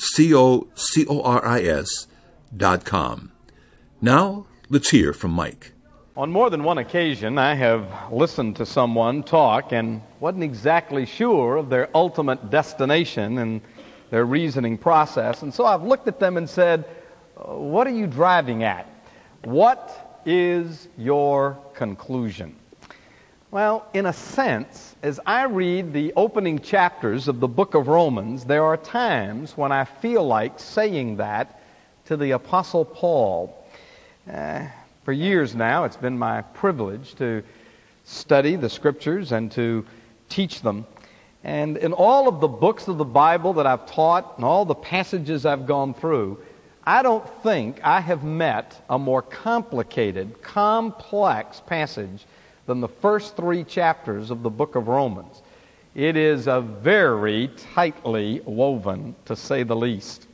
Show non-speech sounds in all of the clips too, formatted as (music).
C-O-C-O-R-I-S dot com. Now, let's hear from Mike. On more than one occasion, I have listened to someone talk and wasn't exactly sure of their ultimate destination and their reasoning process. And so I've looked at them and said, uh, What are you driving at? What is your conclusion? Well, in a sense, as I read the opening chapters of the book of Romans, there are times when I feel like saying that to the Apostle Paul. Uh, for years now, it's been my privilege to study the Scriptures and to teach them. And in all of the books of the Bible that I've taught and all the passages I've gone through, I don't think I have met a more complicated, complex passage than the first three chapters of the book of Romans. It is a very tightly woven, to say the least.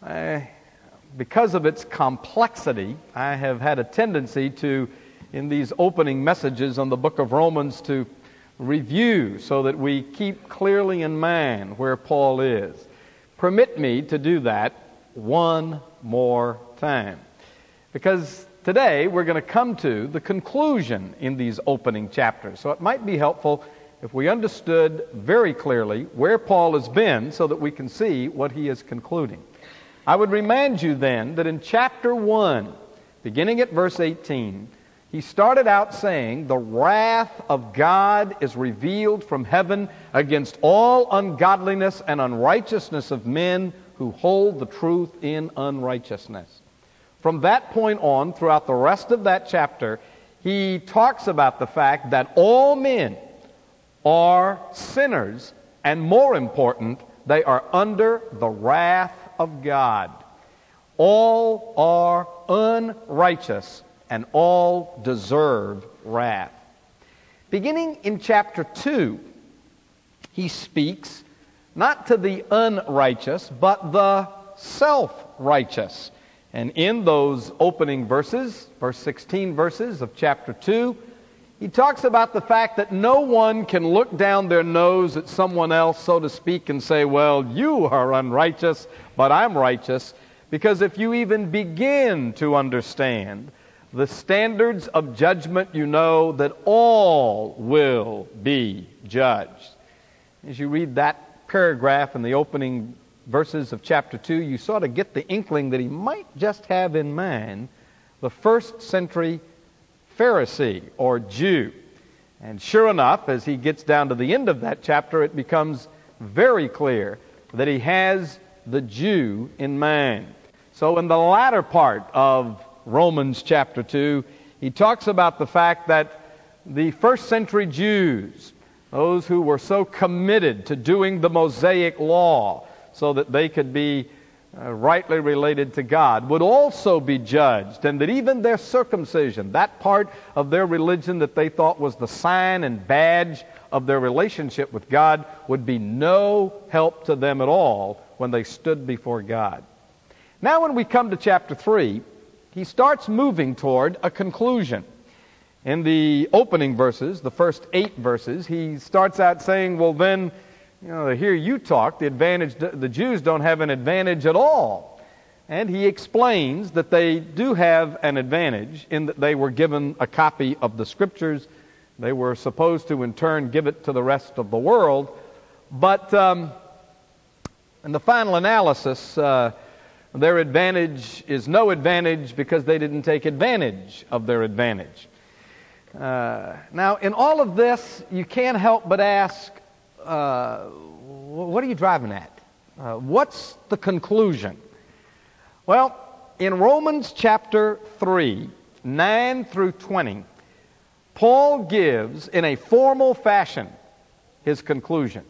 Uh, because of its complexity, I have had a tendency to, in these opening messages on the book of Romans, to review so that we keep clearly in mind where Paul is. Permit me to do that one more time. Because today we're going to come to the conclusion in these opening chapters. So it might be helpful if we understood very clearly where Paul has been so that we can see what he is concluding. I would remind you then that in chapter 1, beginning at verse 18, he started out saying, The wrath of God is revealed from heaven against all ungodliness and unrighteousness of men who hold the truth in unrighteousness. From that point on, throughout the rest of that chapter, he talks about the fact that all men are sinners, and more important, they are under the wrath of God. All are unrighteous, and all deserve wrath. Beginning in chapter 2, he speaks not to the unrighteous, but the self righteous. And in those opening verses, verse 16 verses of chapter 2, he talks about the fact that no one can look down their nose at someone else, so to speak, and say, Well, you are unrighteous, but I'm righteous. Because if you even begin to understand the standards of judgment, you know that all will be judged. As you read that paragraph in the opening verses of chapter 2, you sort of get the inkling that he might just have in mind the first century Pharisee or Jew. And sure enough, as he gets down to the end of that chapter, it becomes very clear that he has the Jew in mind. So, in the latter part of Romans chapter 2, he talks about the fact that the first century Jews, those who were so committed to doing the Mosaic law, so that they could be uh, rightly related to God, would also be judged, and that even their circumcision, that part of their religion that they thought was the sign and badge of their relationship with God, would be no help to them at all when they stood before God. Now, when we come to chapter 3, he starts moving toward a conclusion. In the opening verses, the first eight verses, he starts out saying, Well, then, you know, to hear you talk, the advantage, the Jews don't have an advantage at all. And he explains that they do have an advantage in that they were given a copy of the Scriptures. They were supposed to, in turn, give it to the rest of the world. But um, in the final analysis, uh, their advantage is no advantage because they didn't take advantage of their advantage. Uh, now, in all of this, you can't help but ask uh, what are you driving at? Uh, what's the conclusion? Well, in Romans chapter 3, 9 through 20, Paul gives in a formal fashion his conclusion.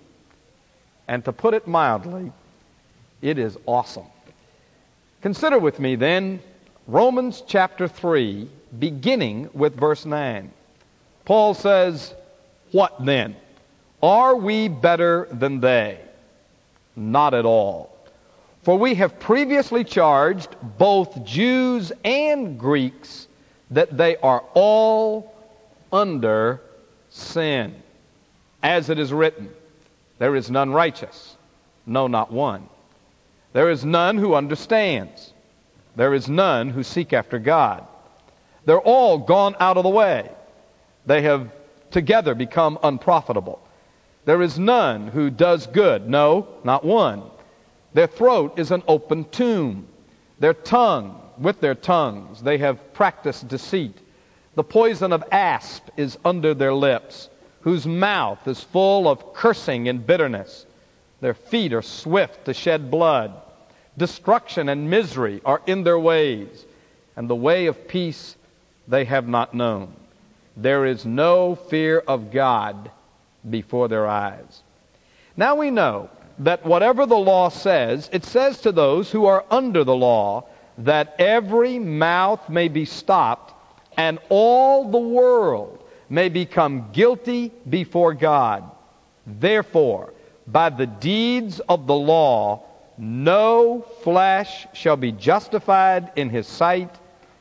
And to put it mildly, it is awesome. Consider with me then Romans chapter 3, beginning with verse 9. Paul says, What then? Are we better than they? Not at all. For we have previously charged both Jews and Greeks that they are all under sin. As it is written, there is none righteous, no, not one. There is none who understands. There is none who seek after God. They're all gone out of the way. They have together become unprofitable. There is none who does good. No, not one. Their throat is an open tomb. Their tongue, with their tongues, they have practiced deceit. The poison of asp is under their lips, whose mouth is full of cursing and bitterness. Their feet are swift to shed blood. Destruction and misery are in their ways, and the way of peace they have not known. There is no fear of God before their eyes. Now we know that whatever the law says, it says to those who are under the law that every mouth may be stopped and all the world may become guilty before God. Therefore, by the deeds of the law, no flesh shall be justified in his sight,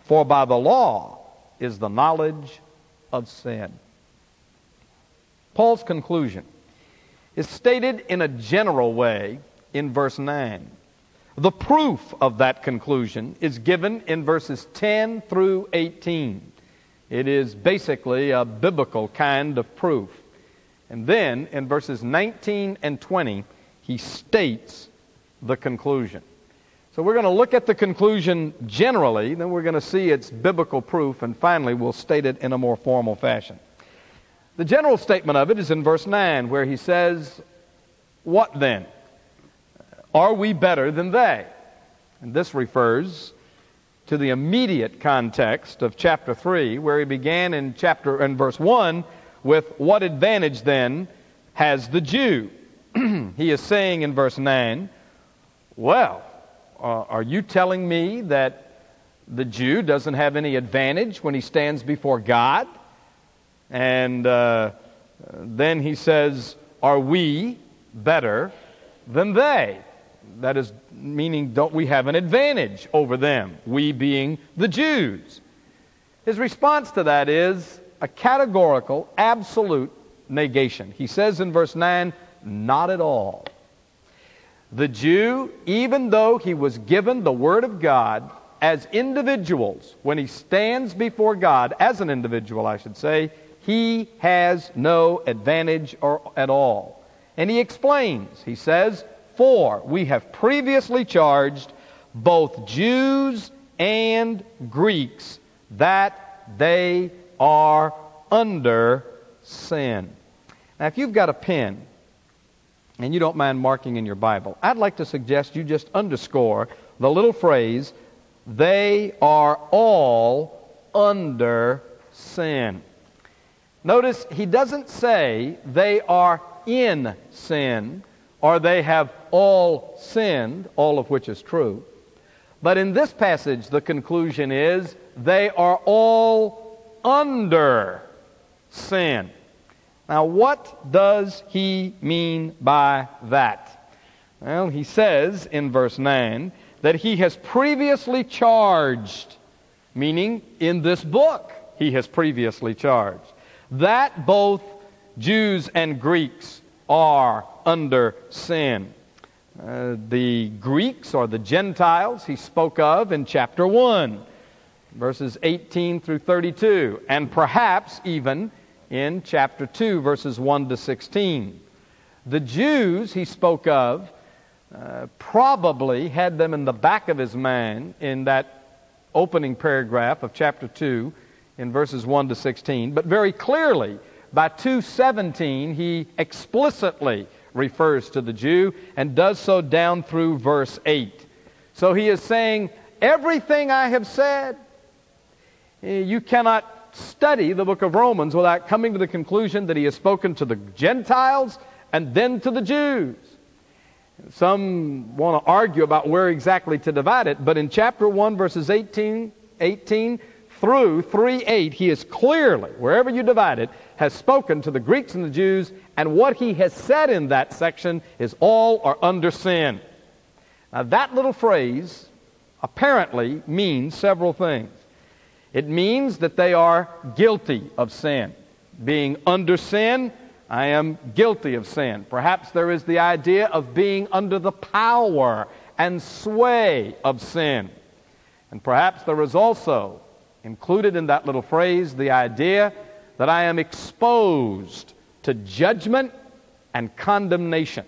for by the law is the knowledge of sin. Paul's conclusion is stated in a general way in verse 9. The proof of that conclusion is given in verses 10 through 18. It is basically a biblical kind of proof. And then in verses 19 and 20, he states the conclusion. So we're going to look at the conclusion generally, then we're going to see its biblical proof, and finally we'll state it in a more formal fashion. The general statement of it is in verse 9, where he says, What then? Are we better than they? And this refers to the immediate context of chapter 3, where he began in chapter in verse 1 with what advantage then has the Jew? (clears throat) he is saying in verse 9, Well, uh, are you telling me that the Jew doesn't have any advantage when he stands before God? And uh, then he says, Are we better than they? That is, meaning, don't we have an advantage over them? We being the Jews. His response to that is a categorical, absolute negation. He says in verse 9, Not at all. The Jew, even though he was given the Word of God as individuals, when he stands before God, as an individual, I should say, he has no advantage or, at all. And he explains, he says, For we have previously charged both Jews and Greeks that they are under sin. Now, if you've got a pen and you don't mind marking in your Bible, I'd like to suggest you just underscore the little phrase, they are all under sin. Notice he doesn't say they are in sin or they have all sinned, all of which is true. But in this passage, the conclusion is they are all under sin. Now, what does he mean by that? Well, he says in verse 9 that he has previously charged, meaning in this book, he has previously charged that both Jews and Greeks are under sin. Uh, the Greeks or the Gentiles he spoke of in chapter 1, verses 18 through 32, and perhaps even in chapter 2, verses 1 to 16. The Jews he spoke of uh, probably had them in the back of his mind in that opening paragraph of chapter 2 in verses 1 to 16, but very clearly by 217 he explicitly refers to the Jew and does so down through verse 8. So he is saying, Everything I have said, eh, you cannot study the book of Romans without coming to the conclusion that he has spoken to the Gentiles and then to the Jews. Some want to argue about where exactly to divide it, but in chapter 1, verses 18, 18 through 3 8, he is clearly, wherever you divide it, has spoken to the Greeks and the Jews, and what he has said in that section is all are under sin. Now, that little phrase apparently means several things. It means that they are guilty of sin. Being under sin, I am guilty of sin. Perhaps there is the idea of being under the power and sway of sin. And perhaps there is also included in that little phrase the idea that I am exposed to judgment and condemnation.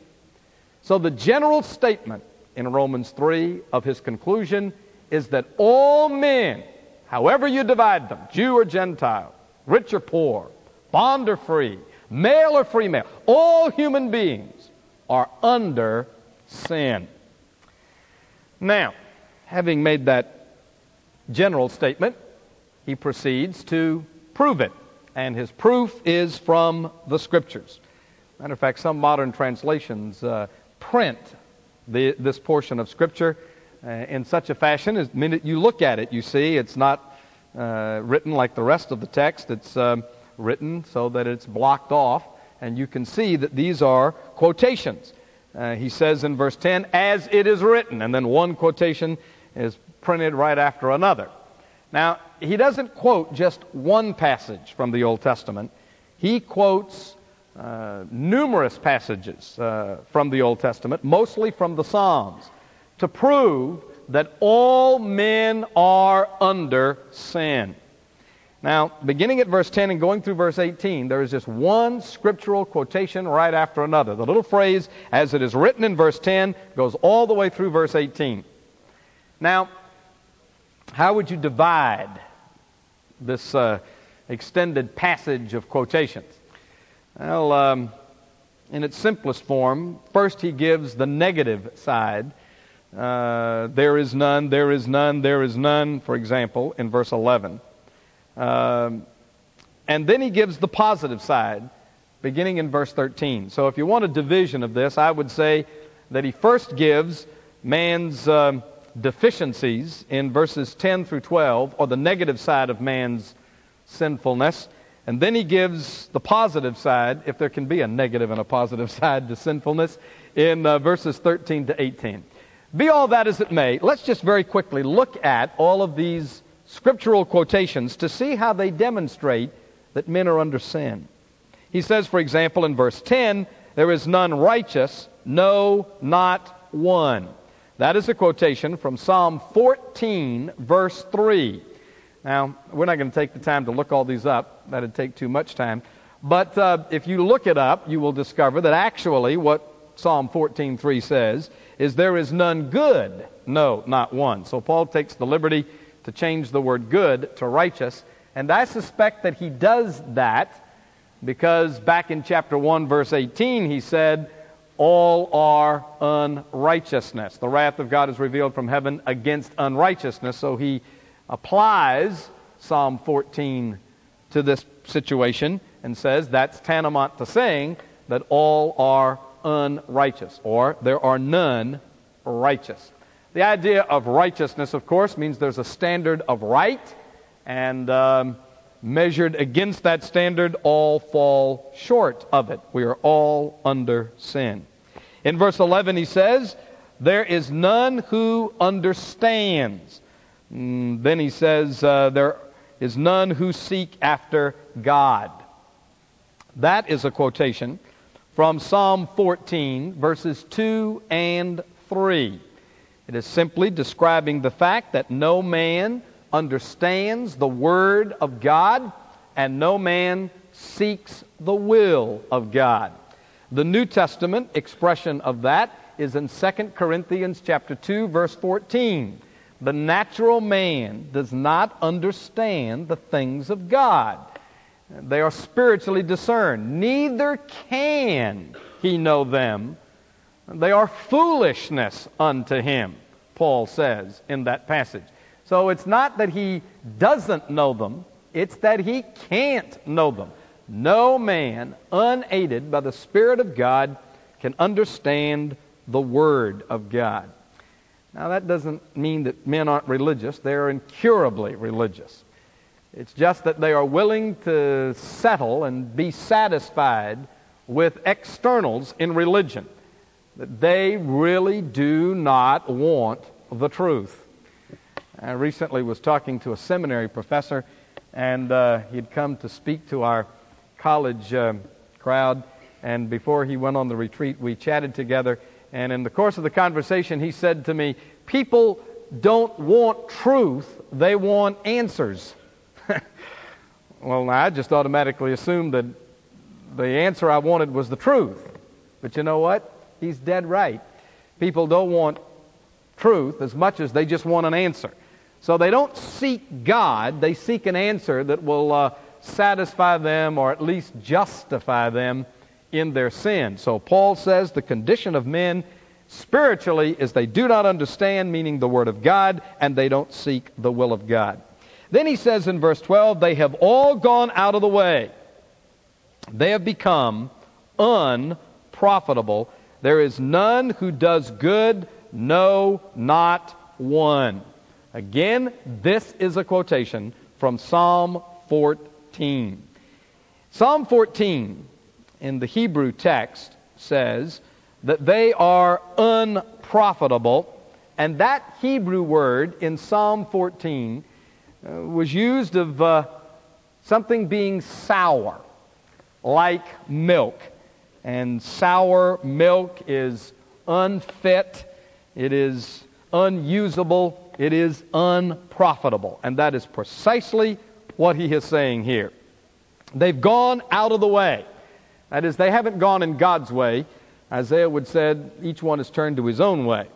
So the general statement in Romans 3 of his conclusion is that all men, however you divide them, Jew or Gentile, rich or poor, bond or free, male or female, all human beings are under sin. Now, having made that general statement, he proceeds to prove it. And his proof is from the Scriptures. Matter of fact, some modern translations uh, print the, this portion of Scripture uh, in such a fashion as the minute you look at it, you see it's not uh, written like the rest of the text. It's um, written so that it's blocked off, and you can see that these are quotations. Uh, he says in verse 10, as it is written, and then one quotation is printed right after another. Now, he doesn't quote just one passage from the Old Testament, he quotes uh, numerous passages uh, from the Old Testament, mostly from the Psalms, to prove that all men are under sin. Now, beginning at verse 10 and going through verse 18, there is just one scriptural quotation right after another. The little phrase, as it is written in verse 10, goes all the way through verse 18. Now, how would you divide this uh, extended passage of quotations? Well, um, in its simplest form, first he gives the negative side. Uh, there is none, there is none, there is none, for example, in verse 11. Um, and then he gives the positive side, beginning in verse 13. So if you want a division of this, I would say that he first gives man's um, deficiencies in verses 10 through 12, or the negative side of man's sinfulness. And then he gives the positive side, if there can be a negative and a positive (laughs) side to sinfulness, in uh, verses 13 to 18. Be all that as it may, let's just very quickly look at all of these scriptural quotations to see how they demonstrate that men are under sin. He says, for example, in verse 10, there is none righteous, no, not one. That is a quotation from Psalm 14, verse 3. Now, we're not going to take the time to look all these up, that'd take too much time. But uh, if you look it up, you will discover that actually what Psalm 14:3 says is there is none good, no, not one. So Paul takes the liberty to change the word good to righteous. And I suspect that he does that because back in chapter 1, verse 18, he said, All are unrighteousness. The wrath of God is revealed from heaven against unrighteousness. So he applies Psalm 14 to this situation and says that's tantamount to saying that all are unrighteous, or there are none righteous. The idea of righteousness, of course, means there's a standard of right, and um, measured against that standard, all fall short of it. We are all under sin. In verse 11, he says, There is none who understands. Mm, then he says, uh, There is none who seek after God. That is a quotation from Psalm 14, verses 2 and 3. It is simply describing the fact that no man understands the Word of God and no man seeks the will of God. The New Testament expression of that is in 2 Corinthians chapter 2 verse 14. The natural man does not understand the things of God. They are spiritually discerned. Neither can he know them they are foolishness unto him, Paul says in that passage. So it's not that he doesn't know them, it's that he can't know them. No man, unaided by the Spirit of God, can understand the Word of God. Now, that doesn't mean that men aren't religious. They are incurably religious. It's just that they are willing to settle and be satisfied with externals in religion. That they really do not want the truth. I recently was talking to a seminary professor, and uh, he'd come to speak to our college uh, crowd. And before he went on the retreat, we chatted together. And in the course of the conversation, he said to me, People don't want truth, they want answers. (laughs) well, I just automatically assumed that the answer I wanted was the truth. But you know what? He's dead right. People don't want truth as much as they just want an answer. So they don't seek God, they seek an answer that will uh, satisfy them or at least justify them in their sin. So Paul says the condition of men spiritually is they do not understand, meaning the Word of God, and they don't seek the will of God. Then he says in verse 12, they have all gone out of the way. They have become unprofitable. There is none who does good, no, not one. Again, this is a quotation from Psalm 14. Psalm 14 in the Hebrew text says that they are unprofitable, and that Hebrew word in Psalm 14 uh, was used of uh, something being sour, like milk. And sour milk is unfit, it is unusable, it is unprofitable. And that is precisely what he is saying here. They've gone out of the way. That is, they haven't gone in God's way. Isaiah would said, each one has turned to his own way.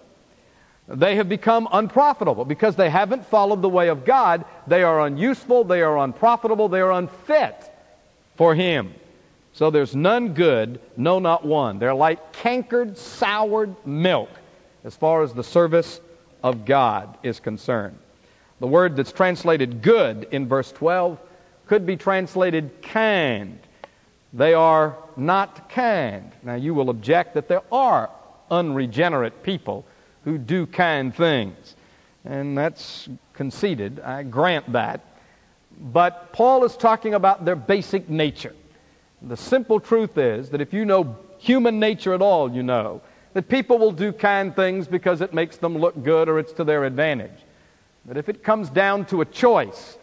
They have become unprofitable because they haven't followed the way of God. They are unuseful, they are unprofitable, they are unfit for Him. So there's none good, no, not one. They're like cankered, soured milk as far as the service of God is concerned. The word that's translated good in verse 12 could be translated kind. They are not kind. Now, you will object that there are unregenerate people who do kind things. And that's conceded. I grant that. But Paul is talking about their basic nature. The simple truth is that if you know human nature at all, you know that people will do kind things because it makes them look good or it's to their advantage. But if it comes down to a choice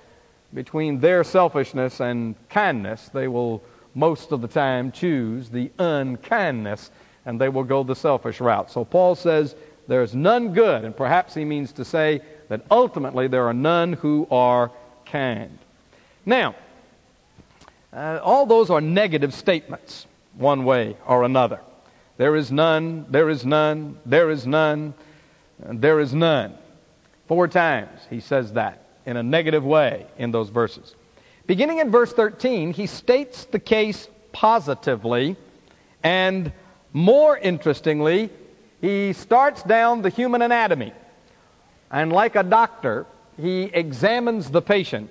between their selfishness and kindness, they will most of the time choose the unkindness and they will go the selfish route. So Paul says there's none good, and perhaps he means to say that ultimately there are none who are kind. Now, uh, all those are negative statements, one way or another. There is none, there is none, there is none, there is none. Four times he says that in a negative way in those verses. Beginning in verse 13, he states the case positively, and more interestingly, he starts down the human anatomy. And like a doctor, he examines the patient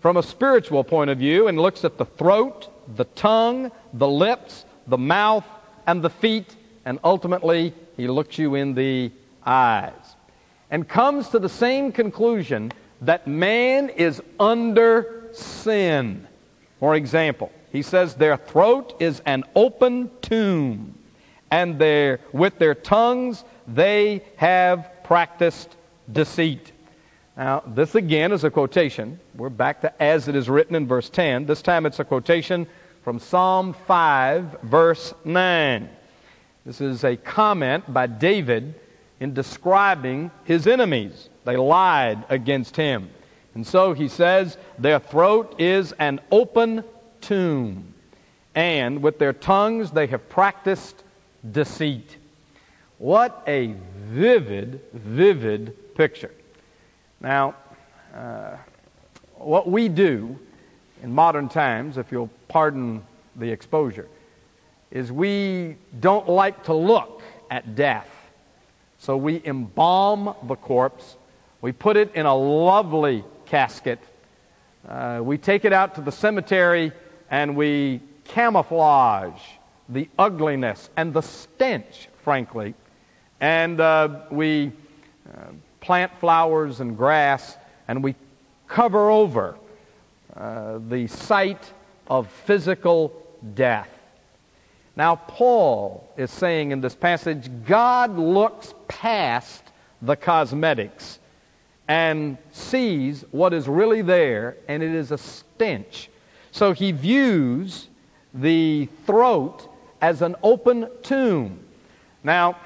from a spiritual point of view and looks at the throat, the tongue, the lips, the mouth, and the feet, and ultimately he looks you in the eyes and comes to the same conclusion that man is under sin. For example, he says their throat is an open tomb and their, with their tongues they have practiced deceit. Now, this again is a quotation. We're back to as it is written in verse 10. This time it's a quotation from Psalm 5, verse 9. This is a comment by David in describing his enemies. They lied against him. And so he says, Their throat is an open tomb, and with their tongues they have practiced deceit. What a vivid, vivid picture. Now, uh, what we do in modern times, if you'll pardon the exposure, is we don't like to look at death. So we embalm the corpse, we put it in a lovely casket, uh, we take it out to the cemetery, and we camouflage the ugliness and the stench, frankly, and uh, we uh, plant flowers and grass, and we cover over uh, the site of physical death. Now, Paul is saying in this passage God looks past the cosmetics and sees what is really there, and it is a stench. So he views the throat as an open tomb. Now,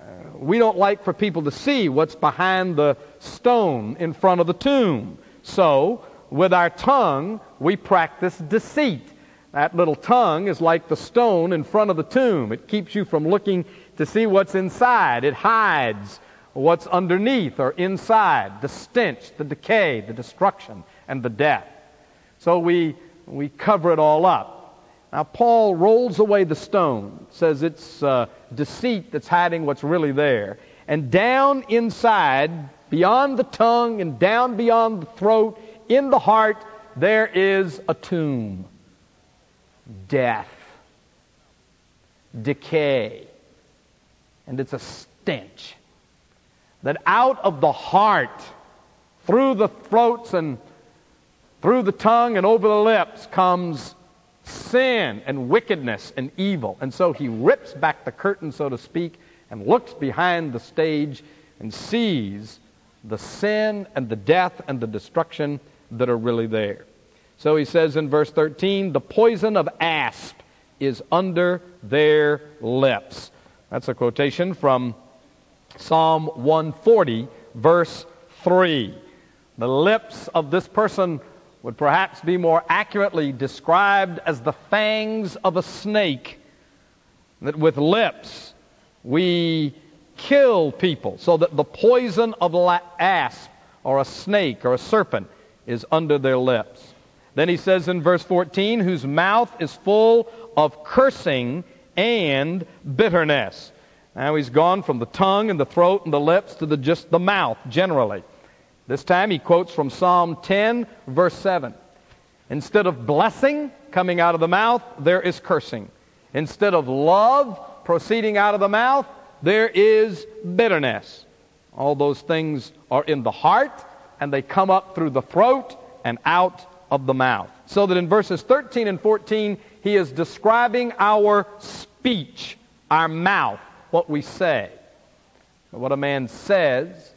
uh, we don't like for people to see what's behind the stone in front of the tomb. So, with our tongue, we practice deceit. That little tongue is like the stone in front of the tomb. It keeps you from looking to see what's inside. It hides what's underneath or inside the stench, the decay, the destruction, and the death. So we, we cover it all up. Now, Paul rolls away the stone, says it's uh, deceit that's hiding what's really there. And down inside, beyond the tongue and down beyond the throat, in the heart, there is a tomb death, decay, and it's a stench. That out of the heart, through the throats and through the tongue and over the lips, comes sin and wickedness and evil. And so he rips back the curtain, so to speak, and looks behind the stage and sees the sin and the death and the destruction that are really there. So he says in verse 13, the poison of asp is under their lips. That's a quotation from Psalm 140, verse 3. The lips of this person would perhaps be more accurately described as the fangs of a snake, that with lips we kill people, so that the poison of asp or a snake or a serpent is under their lips. Then he says in verse 14, whose mouth is full of cursing and bitterness. Now he's gone from the tongue and the throat and the lips to the, just the mouth generally. This time he quotes from Psalm 10, verse 7. Instead of blessing coming out of the mouth, there is cursing. Instead of love proceeding out of the mouth, there is bitterness. All those things are in the heart, and they come up through the throat and out of the mouth. So that in verses 13 and 14, he is describing our speech, our mouth, what we say. What a man says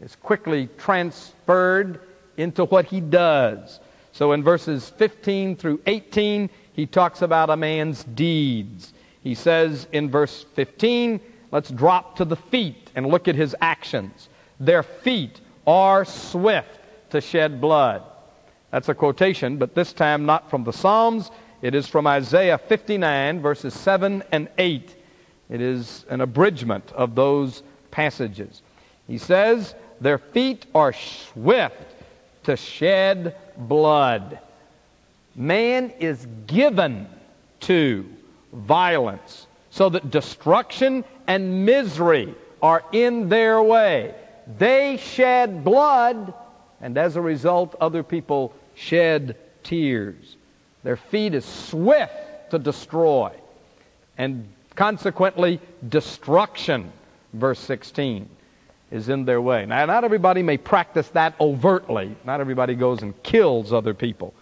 is quickly transferred into what he does. So in verses 15 through 18, he talks about a man's deeds. He says in verse 15, let's drop to the feet and look at his actions. Their feet are swift to shed blood. That's a quotation, but this time not from the Psalms. It is from Isaiah 59, verses 7 and 8. It is an abridgment of those passages. He says, Their feet are swift to shed blood. Man is given to violence, so that destruction and misery are in their way. They shed blood and as a result, other people shed tears. Their feet is swift to destroy, and consequently, destruction, verse 16, is in their way. Now, not everybody may practice that overtly, not everybody goes and kills other people.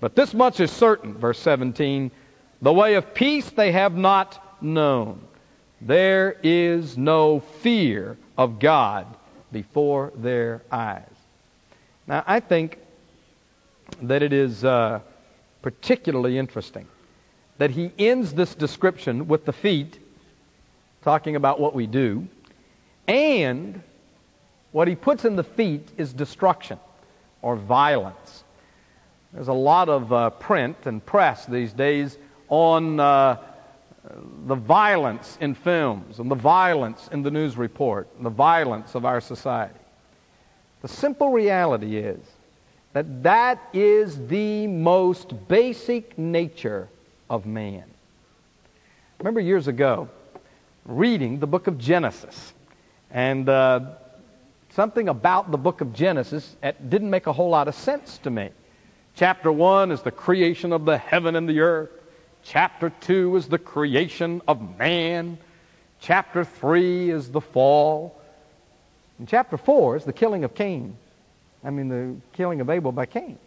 But this much is certain, verse 17 the way of peace they have not known. There is no fear of God before their eyes. Now, I think that it is uh, particularly interesting that he ends this description with the feet, talking about what we do, and what he puts in the feet is destruction or violence. There's a lot of uh, print and press these days on uh, the violence in films and the violence in the news report and the violence of our society. The simple reality is that that is the most basic nature of man. remember years ago reading the book of Genesis, and uh, something about the book of Genesis didn't make a whole lot of sense to me. Chapter 1 is the creation of the heaven and the earth. Chapter 2 is the creation of man. Chapter 3 is the fall. Chapter 4 is the killing of Cain. I mean, the killing of Abel by Cain.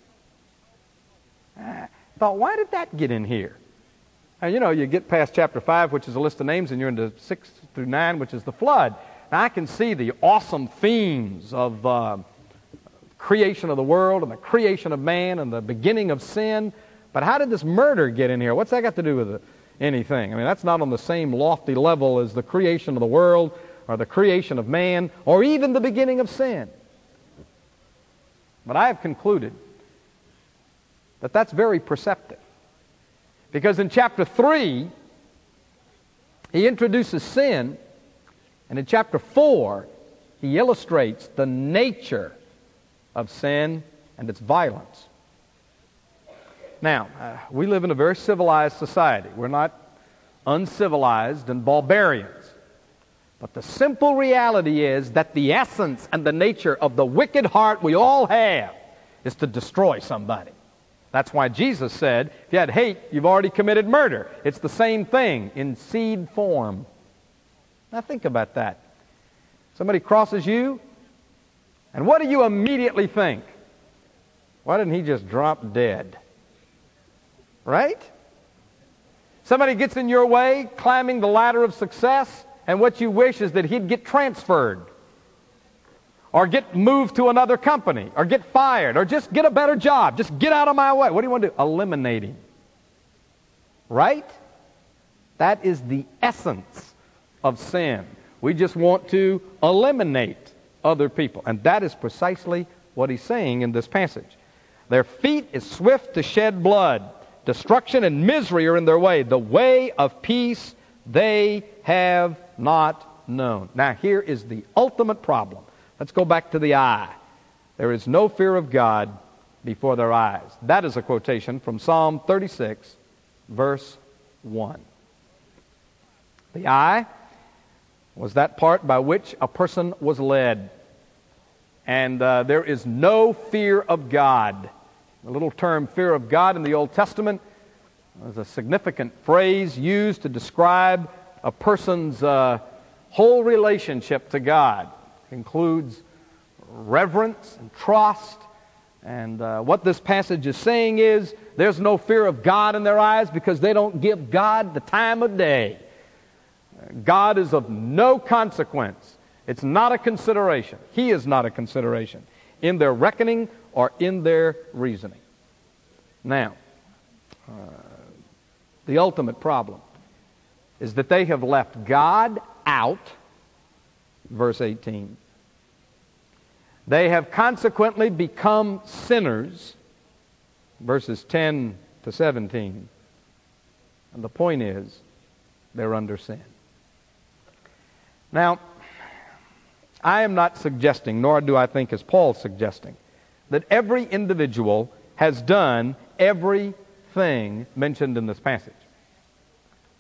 I thought, why did that get in here? And you know, you get past chapter 5, which is a list of names, and you're into 6 through 9, which is the flood. Now, I can see the awesome themes of uh, creation of the world and the creation of man and the beginning of sin. But how did this murder get in here? What's that got to do with it? anything? I mean, that's not on the same lofty level as the creation of the world or the creation of man or even the beginning of sin. But I have concluded that that's very perceptive. Because in chapter 3, he introduces sin and in chapter 4, he illustrates the nature of sin and its violence. Now, uh, we live in a very civilized society. We're not uncivilized and barbarians. But the simple reality is that the essence and the nature of the wicked heart we all have is to destroy somebody. That's why Jesus said, if you had hate, you've already committed murder. It's the same thing in seed form. Now think about that. Somebody crosses you, and what do you immediately think? Why didn't he just drop dead? Right? Somebody gets in your way, climbing the ladder of success, and what you wish is that he'd get transferred, or get moved to another company, or get fired, or just get a better job. Just get out of my way. What do you want to do? Eliminate him. Right? That is the essence of sin. We just want to eliminate other people. And that is precisely what he's saying in this passage. Their feet is swift to shed blood. Destruction and misery are in their way. The way of peace they have not known. Now, here is the ultimate problem. Let's go back to the eye. There is no fear of God before their eyes. That is a quotation from Psalm 36, verse 1. The eye was that part by which a person was led. And uh, there is no fear of God. The little term fear of God in the Old Testament is a significant phrase used to describe a person's uh, whole relationship to God. It includes reverence and trust. And uh, what this passage is saying is there's no fear of God in their eyes because they don't give God the time of day. God is of no consequence. It's not a consideration. He is not a consideration in their reckoning or in their reasoning. Now, uh, the ultimate problem is that they have left God out, verse 18. They have consequently become sinners, verses 10 to 17. And the point is, they're under sin. Now, I am not suggesting, nor do I think as Paul's suggesting, that every individual has done everything mentioned in this passage.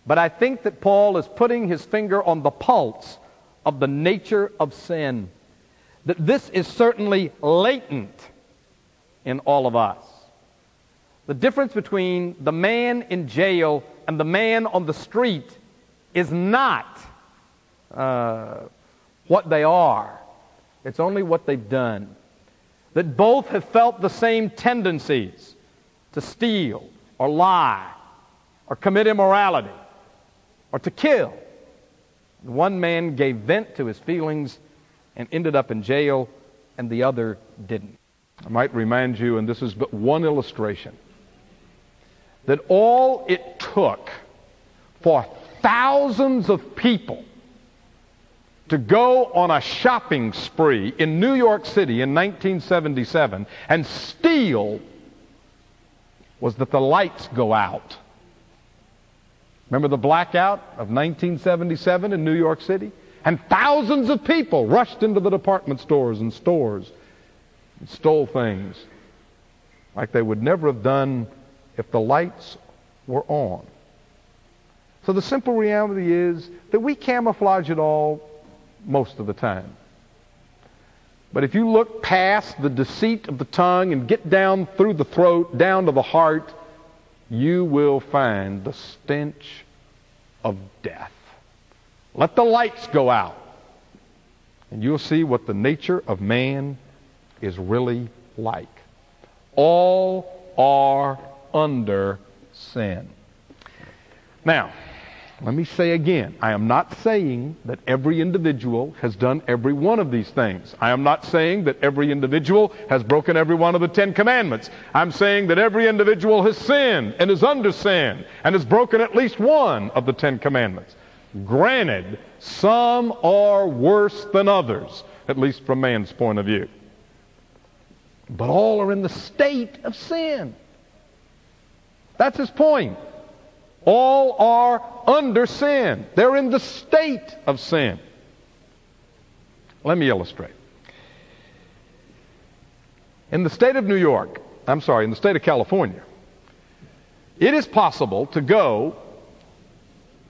But I think that Paul is putting his finger on the pulse of the nature of sin. That this is certainly latent in all of us. The difference between the man in jail and the man on the street is not uh, what they are, it's only what they've done. That both have felt the same tendencies to steal or lie or commit immorality or to kill. One man gave vent to his feelings and ended up in jail, and the other didn't. I might remind you, and this is but one illustration, that all it took for thousands of people to go on a shopping spree in New York City in 1977 and steal was that the lights go out. Remember the blackout of 1977 in New York City? And thousands of people rushed into the department stores and stores and stole things like they would never have done if the lights were on. So the simple reality is that we camouflage it all most of the time. But if you look past the deceit of the tongue and get down through the throat, down to the heart, you will find the stench of death. Let the lights go out. And you'll see what the nature of man is really like. All are under sin. Now, let me say again, I am not saying that every individual has done every one of these things. I am not saying that every individual has broken every one of the Ten Commandments. I'm saying that every individual has sinned and is under sin and has broken at least one of the Ten Commandments. Granted, some are worse than others, at least from man's point of view. But all are in the state of sin. That's his point. All are under sin. They're in the state of sin. Let me illustrate. In the state of New York, I'm sorry, in the state of California, it is possible to go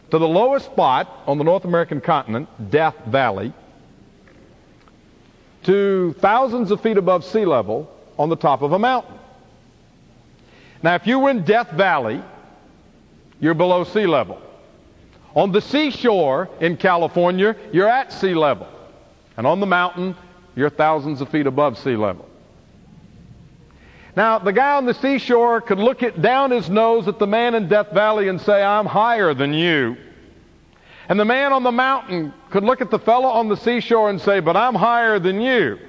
to the lowest spot on the North American continent, Death Valley, to thousands of feet above sea level on the top of a mountain. Now, if you were in Death Valley, you're below sea level. On the seashore in California, you're at sea level. And on the mountain, you're thousands of feet above sea level. Now, the guy on the seashore could look it down his nose at the man in Death Valley and say, I'm higher than you. And the man on the mountain could look at the fellow on the seashore and say, But I'm higher than you.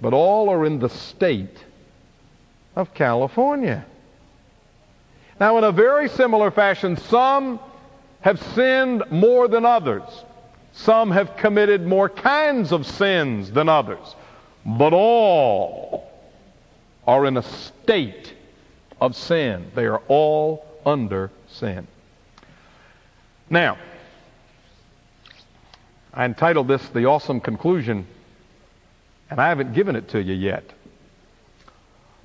But all are in the state of California. Now, in a very similar fashion, some have sinned more than others. Some have committed more kinds of sins than others. But all are in a state of sin. They are all under sin. Now, I entitled this The Awesome Conclusion, and I haven't given it to you yet.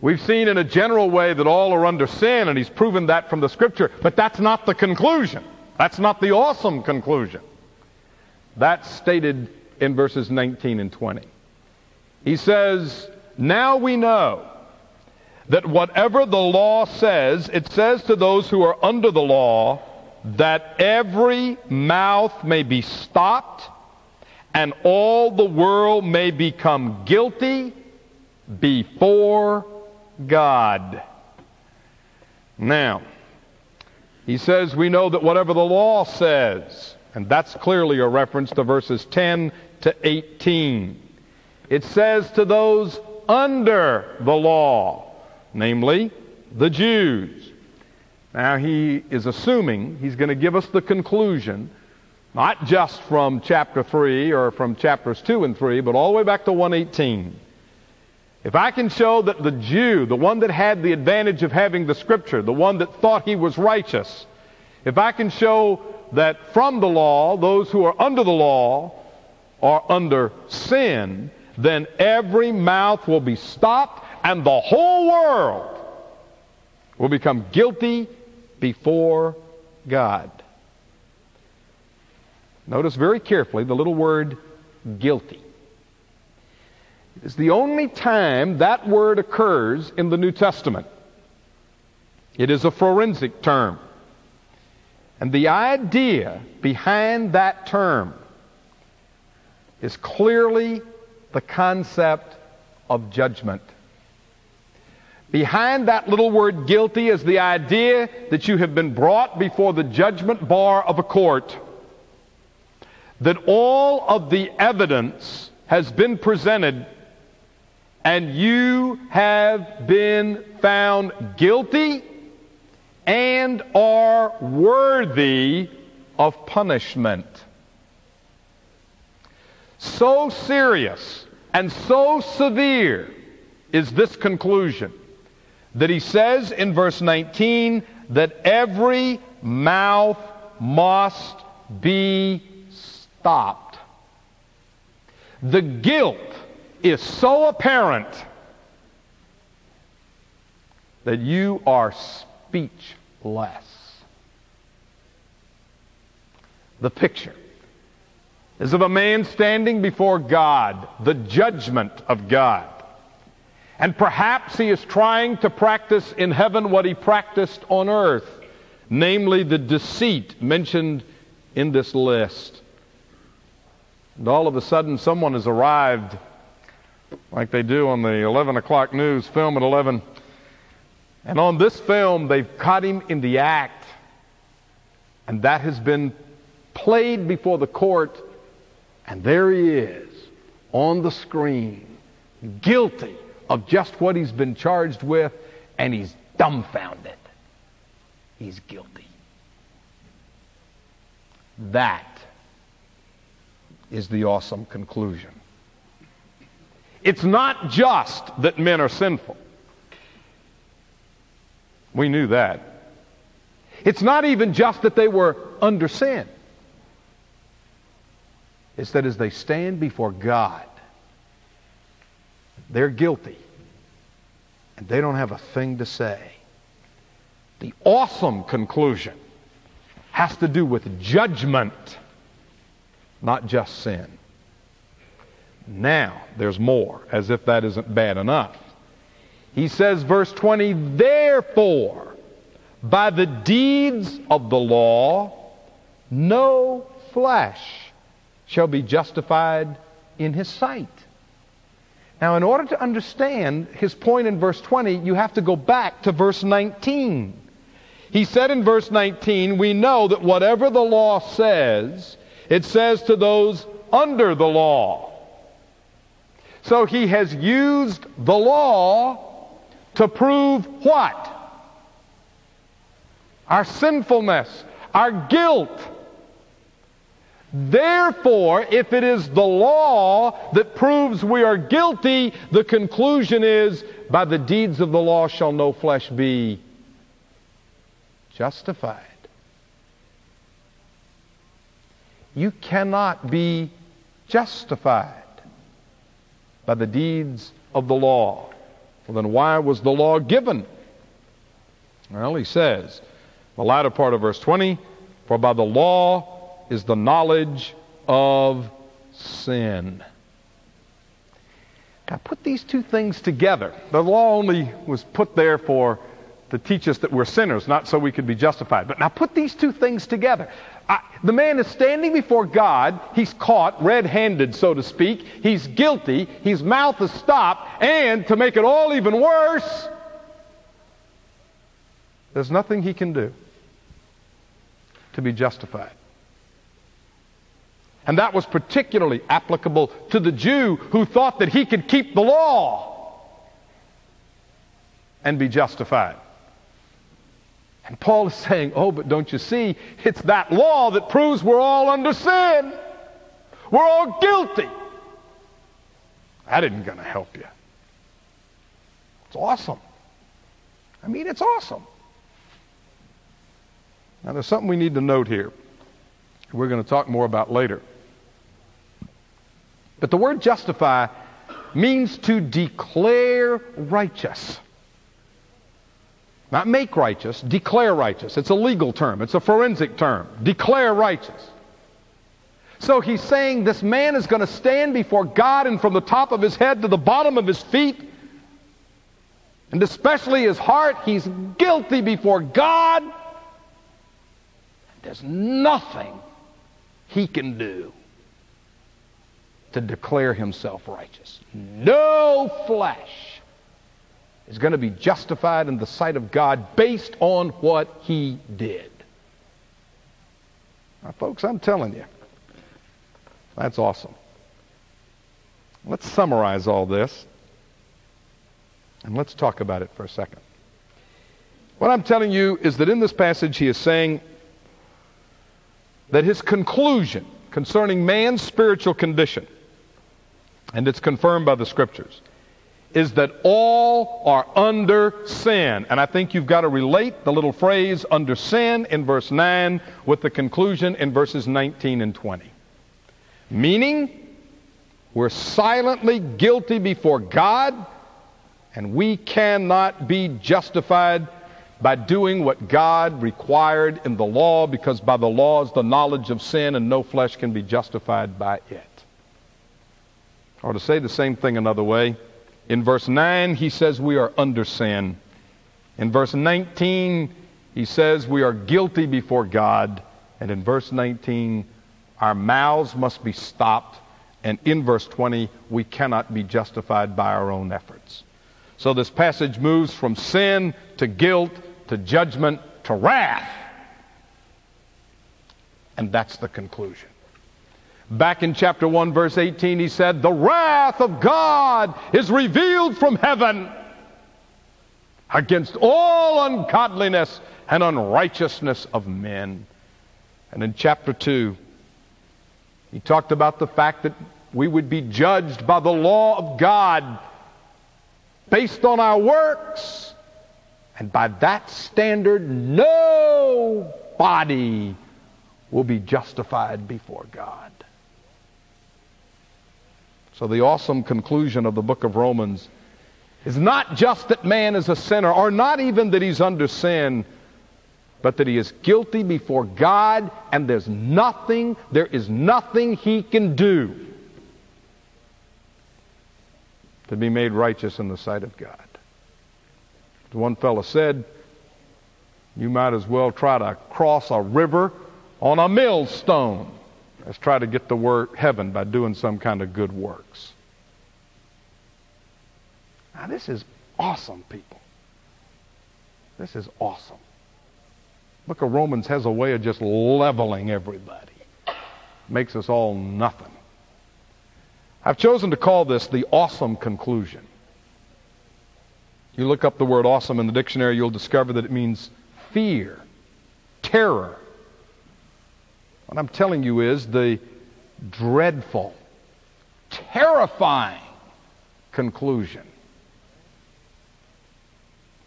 We've seen in a general way that all are under sin, and he's proven that from the scripture, but that's not the conclusion. That's not the awesome conclusion. That's stated in verses 19 and 20. He says, Now we know that whatever the law says, it says to those who are under the law that every mouth may be stopped and all the world may become guilty before God. Now, he says we know that whatever the law says, and that's clearly a reference to verses 10 to 18, it says to those under the law, namely the Jews. Now he is assuming he's going to give us the conclusion, not just from chapter 3 or from chapters 2 and 3, but all the way back to 118. If I can show that the Jew, the one that had the advantage of having the scripture, the one that thought he was righteous, if I can show that from the law, those who are under the law are under sin, then every mouth will be stopped and the whole world will become guilty before God. Notice very carefully the little word guilty. It is the only time that word occurs in the New Testament. It is a forensic term. And the idea behind that term is clearly the concept of judgment. Behind that little word guilty is the idea that you have been brought before the judgment bar of a court. That all of the evidence has been presented and you have been found guilty and are worthy of punishment. So serious and so severe is this conclusion that he says in verse 19 that every mouth must be stopped. The guilt is so apparent that you are speechless. The picture is of a man standing before God, the judgment of God. And perhaps he is trying to practice in heaven what he practiced on earth, namely the deceit mentioned in this list. And all of a sudden, someone has arrived, like they do on the 11 o'clock news, film at 11. And on this film, they've caught him in the act. And that has been played before the court. And there he is on the screen, guilty of just what he's been charged with, and he's dumbfounded. He's guilty. That is the awesome conclusion. It's not just that men are sinful. We knew that. It's not even just that they were under sin. It's that as they stand before God, they're guilty and they don't have a thing to say. The awesome conclusion has to do with judgment, not just sin. Now, there's more, as if that isn't bad enough. He says, verse 20, therefore, by the deeds of the law, no flesh shall be justified in his sight. Now, in order to understand his point in verse 20, you have to go back to verse 19. He said in verse 19, We know that whatever the law says, it says to those under the law. So he has used the law to prove what? Our sinfulness, our guilt. Therefore, if it is the law that proves we are guilty, the conclusion is, by the deeds of the law shall no flesh be justified. You cannot be justified by the deeds of the law. Well, then why was the law given? Well, he says, the latter part of verse 20, for by the law is the knowledge of sin. Now, put these two things together. The law only was put there for to teach us that we're sinners, not so we could be justified. But now put these two things together. I, the man is standing before God. He's caught red handed, so to speak. He's guilty. His mouth is stopped. And to make it all even worse, there's nothing he can do to be justified. And that was particularly applicable to the Jew who thought that he could keep the law and be justified. And Paul is saying, oh, but don't you see? It's that law that proves we're all under sin. We're all guilty. That isn't going to help you. It's awesome. I mean, it's awesome. Now, there's something we need to note here. We're going to talk more about later. But the word justify means to declare righteous. Not make righteous, declare righteous. It's a legal term, it's a forensic term. Declare righteous. So he's saying this man is going to stand before God and from the top of his head to the bottom of his feet, and especially his heart, he's guilty before God. There's nothing he can do to declare himself righteous. No flesh is going to be justified in the sight of God based on what he did. Now, folks, I'm telling you, that's awesome. Let's summarize all this and let's talk about it for a second. What I'm telling you is that in this passage he is saying that his conclusion concerning man's spiritual condition, and it's confirmed by the scriptures, is that all are under sin. And I think you've got to relate the little phrase under sin in verse 9 with the conclusion in verses 19 and 20. Meaning, we're silently guilty before God, and we cannot be justified by doing what God required in the law, because by the law is the knowledge of sin, and no flesh can be justified by it. Or to say the same thing another way, in verse 9, he says we are under sin. In verse 19, he says we are guilty before God. And in verse 19, our mouths must be stopped. And in verse 20, we cannot be justified by our own efforts. So this passage moves from sin to guilt to judgment to wrath. And that's the conclusion. Back in chapter 1, verse 18, he said, The wrath of God is revealed from heaven against all ungodliness and unrighteousness of men. And in chapter 2, he talked about the fact that we would be judged by the law of God based on our works. And by that standard, nobody will be justified before God. So, the awesome conclusion of the book of Romans is not just that man is a sinner, or not even that he's under sin, but that he is guilty before God, and there's nothing, there is nothing he can do to be made righteous in the sight of God. One fellow said, you might as well try to cross a river on a millstone as try to get to word heaven by doing some kind of good works. Now, this is awesome, people. This is awesome. Book of Romans has a way of just leveling everybody. Makes us all nothing. I've chosen to call this the awesome conclusion. You look up the word awesome in the dictionary, you'll discover that it means fear, terror, what I'm telling you is the dreadful, terrifying conclusion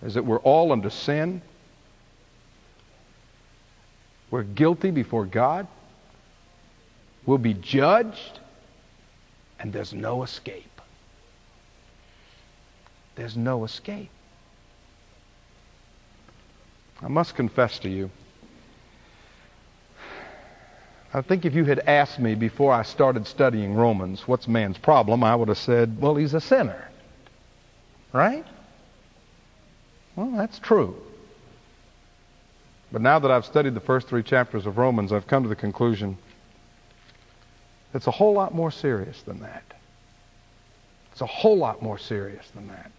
is that we're all under sin. We're guilty before God. We'll be judged, and there's no escape. There's no escape. I must confess to you I think if you had asked me before I started studying Romans, what's man's problem, I would have said, well, he's a sinner. Right? Well, that's true. But now that I've studied the first three chapters of Romans, I've come to the conclusion it's a whole lot more serious than that. It's a whole lot more serious than that.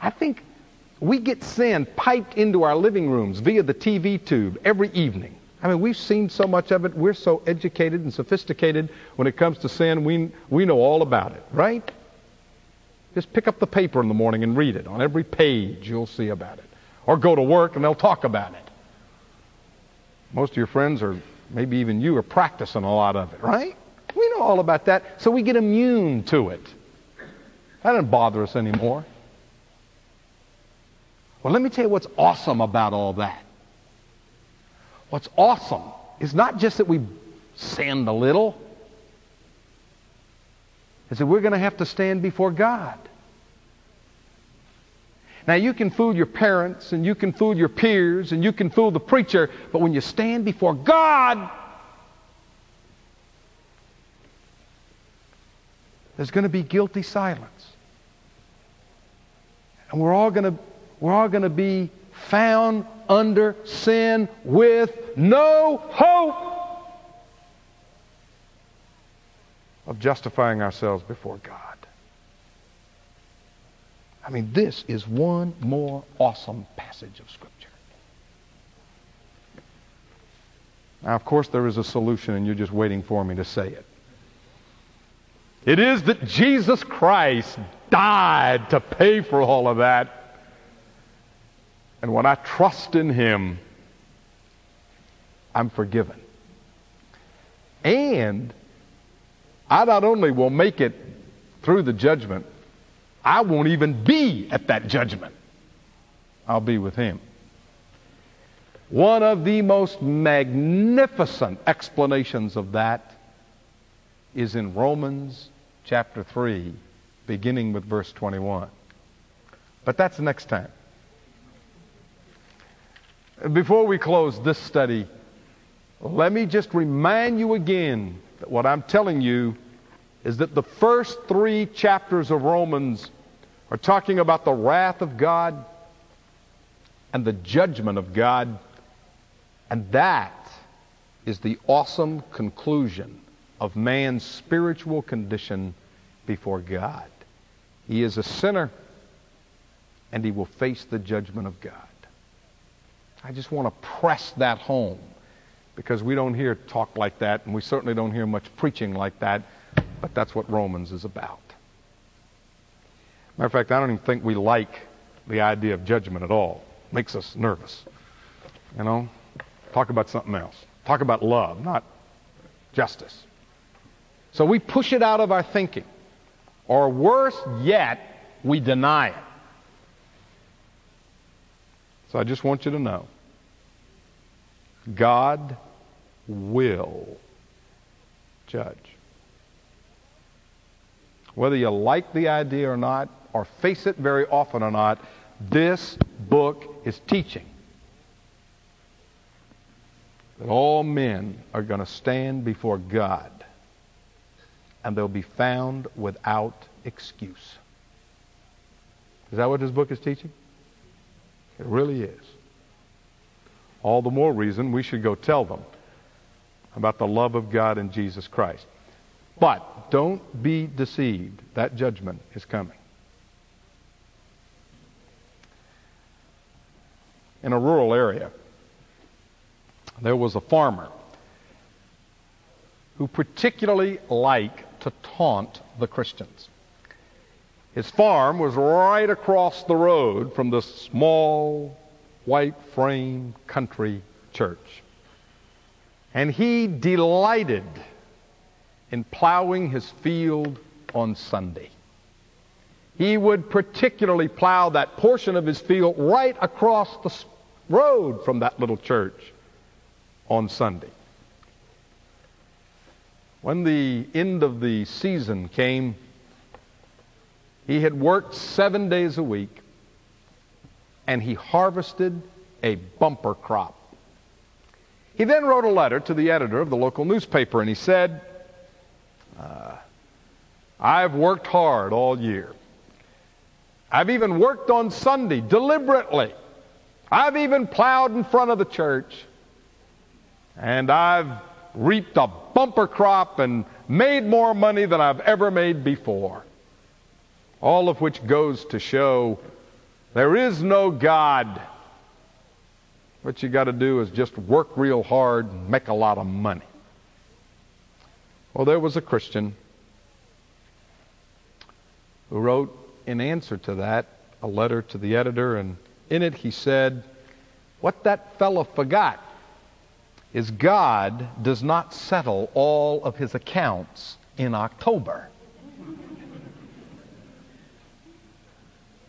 I think we get sin piped into our living rooms via the TV tube every evening. I mean, we've seen so much of it. We're so educated and sophisticated when it comes to sin. We, we know all about it, right? Just pick up the paper in the morning and read it. On every page, you'll see about it. Or go to work and they'll talk about it. Most of your friends, or maybe even you, are practicing a lot of it, right? We know all about that, so we get immune to it. That doesn't bother us anymore. Well, let me tell you what's awesome about all that. What's awesome is not just that we sinned a little, is that we're going to have to stand before God. Now, you can fool your parents and you can fool your peers and you can fool the preacher, but when you stand before God, there's going to be guilty silence. And we're all going to, we're all going to be found under sin with no hope of justifying ourselves before God. I mean, this is one more awesome passage of Scripture. Now, of course, there is a solution, and you're just waiting for me to say it. It is that Jesus Christ died to pay for all of that. And when I trust in Him, I'm forgiven. And I not only will make it through the judgment, I won't even be at that judgment. I'll be with Him. One of the most magnificent explanations of that is in Romans chapter 3, beginning with verse 21. But that's next time. Before we close this study, let me just remind you again that what I'm telling you is that the first three chapters of Romans are talking about the wrath of God. and the judgment of God. And that is the awesome conclusion of man's spiritual condition before God. He is a sinner, and he will face the judgment of God. I just want to press that home because we don't hear talk like that, and we certainly don't hear much preaching like that, but that's what Romans is about. Matter of fact, I don't even think we like the idea of judgment at all. It makes us nervous. You know? Talk about something else. Talk about love, not justice. So we push it out of our thinking. Or worse yet, we deny it. So I just want you to know God will judge. Whether you like the idea or not, or face it very often or not, this book is teaching that all men are going to stand before God and they'll be found without excuse. Is that what this book is teaching? It really is. All the more reason we should go tell them about the love of God in Jesus Christ. But don't be deceived. That judgment is coming. In a rural area, there was a farmer who particularly liked to taunt the Christians. His farm was right across the road from the small, white frame country church. And he delighted in plowing his field on Sunday. He would particularly plow that portion of his field right across the road from that little church on Sunday. When the end of the season came, he had worked seven days a week and he harvested a bumper crop. He then wrote a letter to the editor of the local newspaper and he said, uh, I've worked hard all year. I've even worked on Sunday deliberately. I've even plowed in front of the church. And I've reaped a bumper crop and made more money than I've ever made before. All of which goes to show there is no God. What you got to do is just work real hard and make a lot of money. Well, there was a Christian who wrote in answer to that a letter to the editor, and in it he said, What that fellow forgot is God does not settle all of his accounts in October.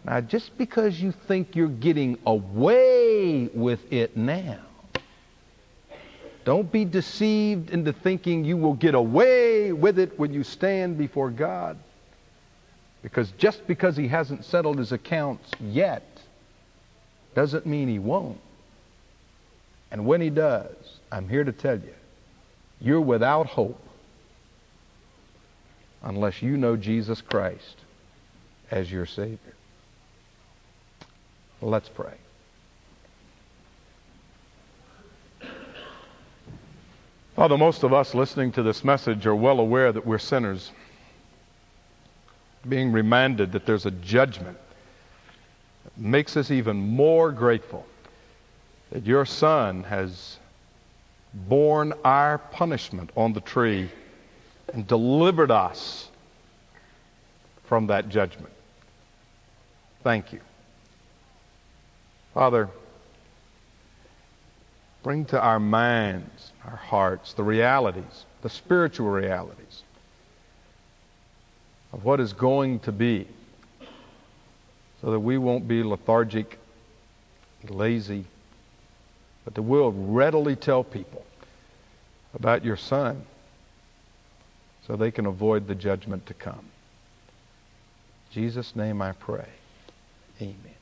Now, just because you think you're getting away with it now, don't be deceived into thinking you will get away with it when you stand before God. Because just because he hasn't settled his accounts yet doesn't mean he won't. And when he does, I'm here to tell you, you're without hope unless you know Jesus Christ as your Savior. Let's pray. Father, most of us listening to this message are well aware that we're sinners. Being reminded that there's a judgment makes us even more grateful that your Son has borne our punishment on the tree and delivered us from that judgment. Thank you. Father, bring to our minds, our hearts, the realities, the spiritual realities of what is going to be so that we won't be lethargic, lazy, but that we'll readily tell people about your Son so they can avoid the judgment to come. In Jesus' name I pray. Amen.